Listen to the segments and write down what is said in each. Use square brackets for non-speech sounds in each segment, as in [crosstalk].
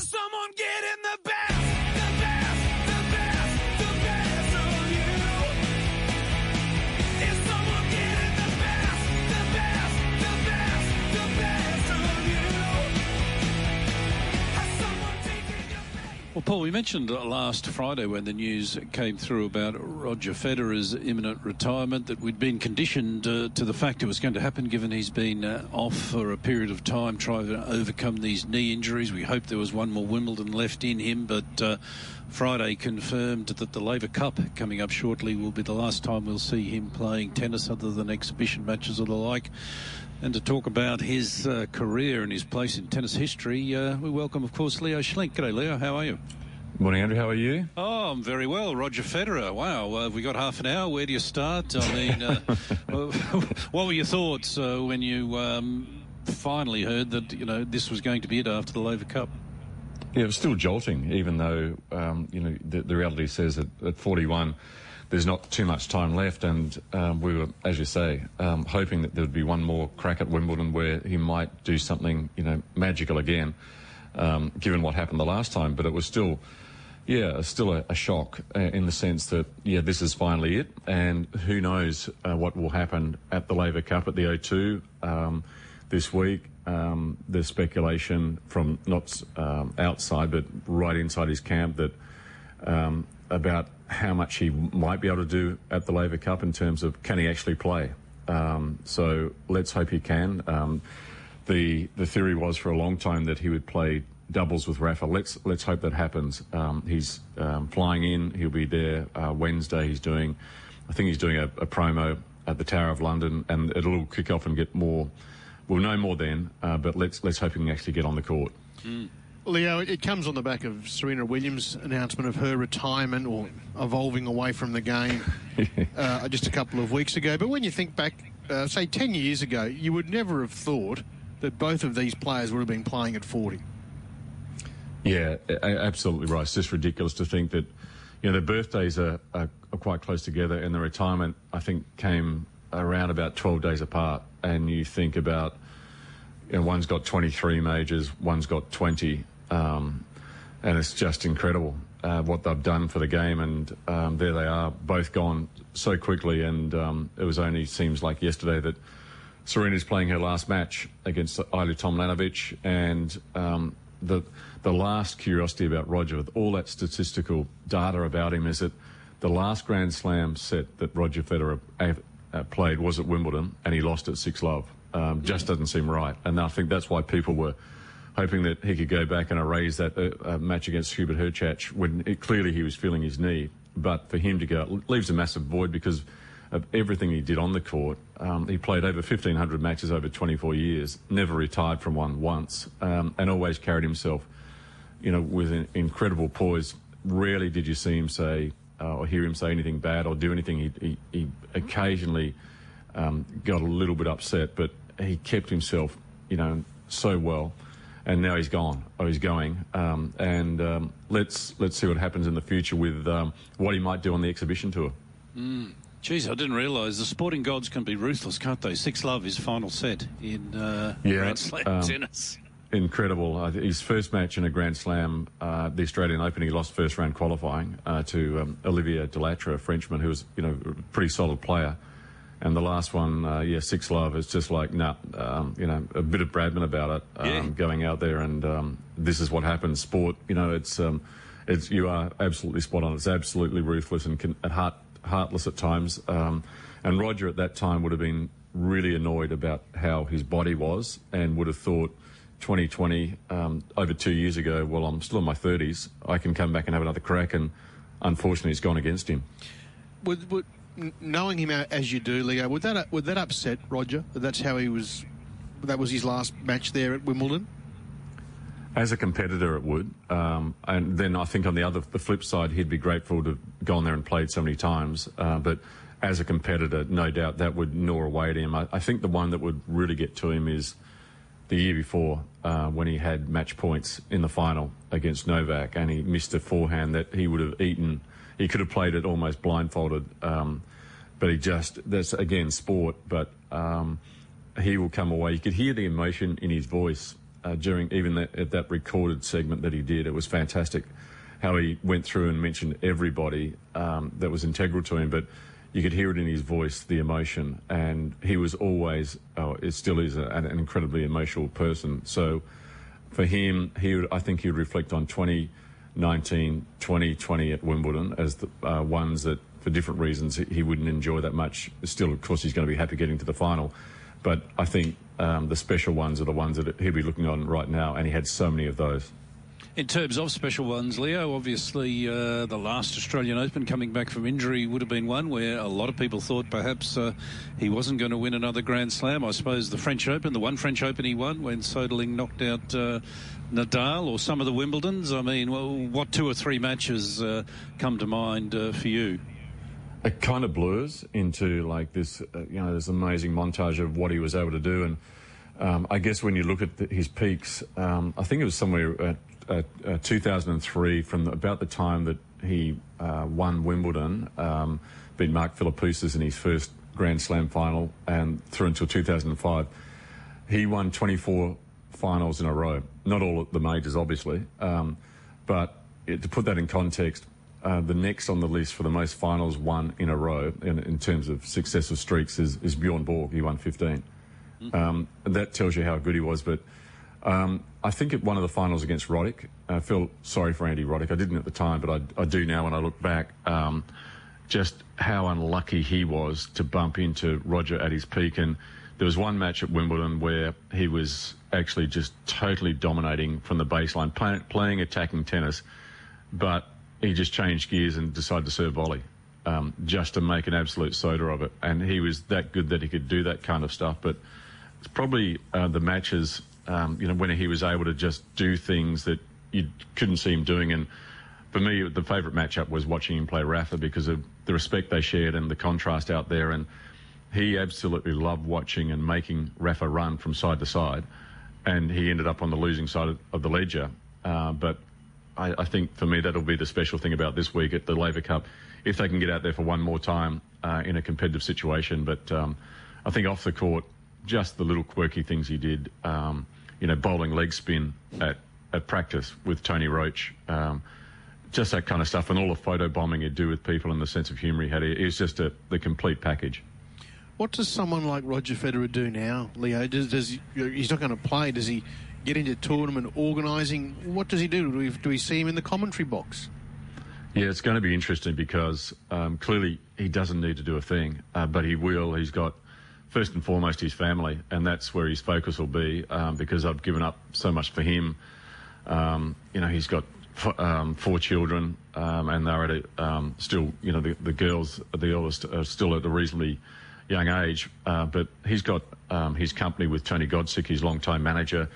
Someone get in the best, Well, Paul, we mentioned last Friday when the news came through about Roger Federer's imminent retirement that we'd been conditioned uh, to the fact it was going to happen given he's been uh, off for a period of time trying to overcome these knee injuries. We hoped there was one more Wimbledon left in him, but uh, Friday confirmed that the Laver Cup coming up shortly will be the last time we'll see him playing tennis other than exhibition matches or the like. And to talk about his uh, career and his place in tennis history, uh, we welcome, of course, Leo Schlink. G'day, Leo. How are you? Morning, Andrew. How are you? Oh, I'm very well. Roger Federer. Wow. Uh, have we got half an hour? Where do you start? I mean, uh, [laughs] [laughs] what were your thoughts uh, when you um, finally heard that, you know, this was going to be it after the Laver Cup? Yeah, it was still jolting, even though um, you know the, the reality says that at 41, there's not too much time left, and um, we were, as you say, um, hoping that there would be one more crack at Wimbledon where he might do something, you know, magical again, um, given what happened the last time. But it was still, yeah, still a, a shock uh, in the sense that yeah, this is finally it, and who knows uh, what will happen at the Laver Cup at the O2 um, this week. Um, there's speculation from not um, outside but right inside his camp that about how much he might be able to do at the Laver Cup in terms of can he actually play. Um, so let's hope he can. Um, the the theory was for a long time that he would play doubles with Rafa. Let's let's hope that happens. Um, he's um, flying in. He'll be there uh, Wednesday. He's doing, I think he's doing a, a promo at the Tower of London, and it'll kick off and get more. We'll know more then, uh, but let's let's hope he can actually get on the court. Leo, it comes on the back of Serena Williams' announcement of her retirement or evolving away from the game [laughs] uh, just a couple of weeks ago. But when you think back, uh, say 10 years ago, you would never have thought that both of these players would have been playing at 40. Yeah, absolutely right. It's just ridiculous to think that, you know, their birthdays are, are, are quite close together, and the retirement, I think, came around about 12 days apart. And you think about, you know, one's got 23 majors, one's got 20, um, and it's just incredible uh, what they've done for the game. And um, there they are, both gone so quickly. And um, it was only seems like yesterday that Serena's playing her last match against Ajla Tomljanovic, and um, the the last curiosity about Roger, with all that statistical data about him, is that the last Grand Slam set that Roger Federer uh, played was at Wimbledon, and he lost at six love. Um, just doesn't seem right, and I think that's why people were hoping that he could go back and erase that uh, uh, match against Hubert Hurkacz when it, clearly he was feeling his knee. But for him to go, leaves a massive void because of everything he did on the court. Um, he played over 1,500 matches over 24 years, never retired from one once, um, and always carried himself, you know, with an incredible poise. Rarely did you see him say uh, or hear him say anything bad or do anything. He, he, he occasionally um, got a little bit upset, but he kept himself, you know, so well. And now he's gone, or he's going. Um, and um, let's let's see what happens in the future with um, what he might do on the exhibition tour. Geez, I didn't realise the sporting gods can be ruthless, can't they? Six love his final set in uh, Yeah, Grand Slam um, tennis. Incredible. Uh, his first match in a Grand Slam, uh, the Australian Open, he lost first round qualifying uh, to um, Olivier Delatre, a Frenchman who was, you know, a pretty solid player. And the last one, uh, yeah, six love. is just like, nah, um, you know, a bit of Bradman about it, um, Yeah. going out there and um, this is what happens. Sport, you know, it's, um, it's you are absolutely spot on. It's absolutely ruthless and, can, and heart, heartless at times. Um, and Roger at that time would have been really annoyed about how his body was and would have thought 2020, um, over two years ago, well, I'm still in my 30s. I can come back and have another crack. And unfortunately, it's gone against him. Would, would, knowing him as you do, Leo, would that would that upset Roger? That that's how he was. That was his last match there at Wimbledon. As a competitor, it would. Um, and then I think on the other, the flip side, he'd be grateful to have gone there and played so many times. Uh, but as a competitor, no doubt that would gnaw away at him. I, I think the one that would really get to him is the year before uh, when he had match points in the final against Novak and he missed a forehand that he would have eaten. He could have played it almost blindfolded. Um, but he just, that's again sport, but um, he will come away. You could hear the emotion in his voice uh, during even that, at that recorded segment that he did. It was fantastic how he went through and mentioned everybody um, that was integral to him, but you could hear it in his voice, the emotion, and he was always, oh, it still is a, an incredibly emotional person. So for him, he would, I think he would reflect on 2019, 2020 at Wimbledon as the uh, ones that, for different reasons, he- he wouldn't enjoy that much. Still, of course, he's going to be happy getting to the final. But I think um, the special ones are the ones that he'll be looking on right now, and he had so many of those. In terms of special ones, Leo, obviously uh, the last Australian Open coming back from injury would have been one where a lot of people thought perhaps uh, he wasn't going to win another Grand Slam. I suppose the French Open, the one French Open he won when Soderling knocked out uh, Nadal or some of the Wimbledons. I mean, well, what two or three matches uh, come to mind uh, for you? it kind of blurs into like this, uh, you know, this amazing montage of what he was able to do. And um, I guess when you look at the, his peaks, um, I think it was somewhere at, at uh, 2003, from the, about the time that he uh, won Wimbledon, um, beat Mark Philippoussis in his first Grand Slam final, and through until 2005, he won 24 finals in a row. Not all at the majors, obviously, um, but it, to put that in context, uh, the next on the list for the most finals won in a row in, in terms of successive streaks is, is Bjorn Borg. He won 15. Um, and that tells you how good he was. But um, I think at one of the finals against Roddick, I feel sorry for Andy Roddick. I didn't at the time, but I, I do now when I look back. Um, just how unlucky he was to bump into Roger at his peak. And there was one match at Wimbledon where he was actually just totally dominating from the baseline, play, playing attacking tennis, but he just changed gears and decided to serve volley. Um, just to make an absolute soda of it, and he was that good that he could do that kind of stuff. But it's probably uh, the matches, um, you know, when he was able to just do things that you couldn't see him doing. And for me, the favourite matchup was watching him play Rafa because of the respect they shared and the contrast out there. And he absolutely loved watching and making Rafa run from side to side. And he ended up on the losing side of, the ledger. Uh, but I, I think for me, that'll be the special thing about this week at the Laver Cup, if they can get out there for one more time uh, in a competitive situation. But um, I think off the court, just the little quirky things he did, um, you know, bowling leg spin at, at practice with Tony Roche, um, just that kind of stuff, and all the photo bombing he'd do with people and the sense of humour he had. It was just a, the complete package. What does someone like Roger Federer do now, Leo? Does, does he, he's not going to play? Does he get into tournament organising? What does he do? Do we, do we see him in the commentary box? Yeah, it's going to be interesting because um, clearly he doesn't need to do a thing, uh, but he will. He's got first and foremost his family, and that's where his focus will be um, because I've given up so much for him. Um, you know, he's got um, four children, um, and they're at a, um, still, you know, the, the girls, the eldest, are still at a reasonably young age. Uh, but he's got um, his company with Tony Godsick, his longtime manager.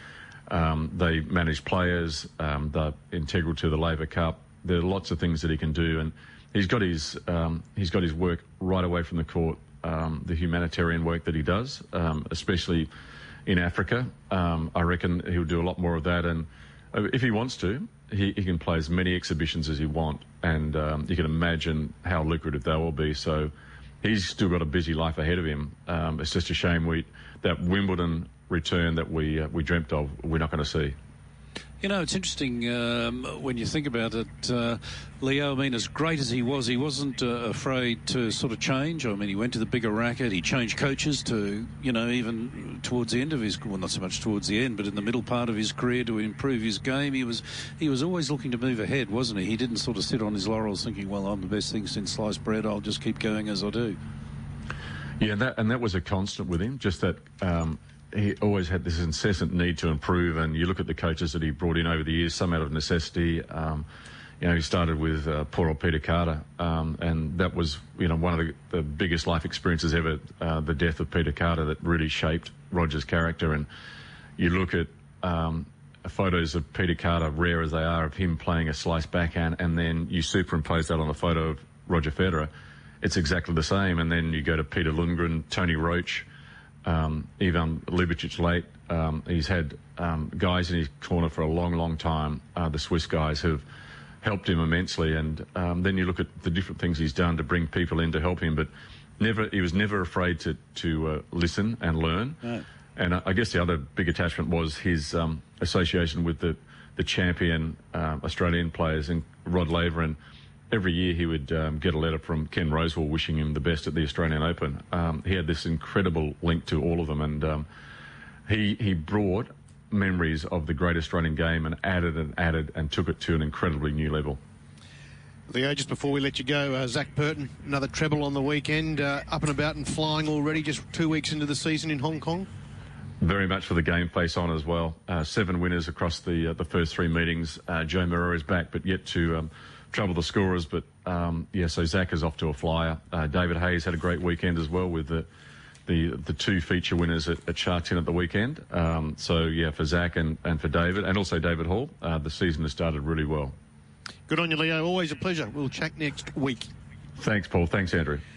They manage players. They're integral to the Laver Cup. There are lots of things that he can do, and he's got his he's got his work right away from the court. Um, the humanitarian work that he does, um, especially in Africa, um, I reckon he'll do a lot more of that. And uh, if he wants to, he, he can play as many exhibitions as he want, and um, you can imagine how lucrative they will be. So he's still got a busy life ahead of him. Um, it's just a shame we that Wimbledon return that we uh, we dreamt of we're not going to see. You know, it's interesting um, when you think about it, uh, Leo. I mean, as great as he was, he wasn't uh, afraid to sort of change. I mean, he went to the bigger racket. He changed coaches to, you know, even towards the end of his, well, not so much towards the end, but in the middle part of his career to improve his game. He was, he was always looking to move ahead, wasn't he? He didn't sort of sit on his laurels thinking, well, I'm the best thing since sliced bread. I'll just keep going as I do. Yeah, that, and that was a constant with him. Just that um, he always had this incessant need to improve. And you look at the coaches that he brought in over the years, some out of necessity. Um, you know, he started with uh, poor old Peter Carter, um, and that was, you know, one of the, the biggest life experiences ever. Uh, the death of Peter Carter that really shaped Roger's character. And you look at um, photos of Peter Carter, rare as they are, of him playing a slice backhand, and then you superimpose that on a photo of Roger Federer. It's exactly the same. And then you go to Peter Lundgren, Tony Roche, um, Ivan Ljubicic late. Um, he's had um, guys in his corner for a long, long time. Uh, the Swiss guys who've helped him immensely. And um, then you look at the different things he's done to bring people in to help him. But never, he was never afraid to to uh, listen and learn. Right. And I I guess the other big attachment was his um, association with the the champion um, Australian players and Rod Laver and. Every year he would um, get a letter from Ken Rosewall wishing him the best at the Australian Open. Um, he had this incredible link to all of them, and um, he he brought memories of the great Australian game and added and added and took it to an incredibly new level. Leo, just before we let you go, uh, Zac Purton, another treble on the weekend, uh, up and about and flying already, just two weeks into the season in Hong Kong. Very much for the game face on as well. Uh, seven winners across the uh, the first three meetings. Uh, Joe Moreira is back, but yet to um, trouble the scorers. But um, yeah, so Zac is off to a flyer. Uh, David Hayes had a great weekend as well with the the, the two feature winners at, at at the weekend. Um, so yeah, for Zac and, and for David, and also David Hall, uh, the season has started really well. Good on you, Leo. Always a pleasure. We'll chat next week. Thanks, Paul. Thanks, Andrew.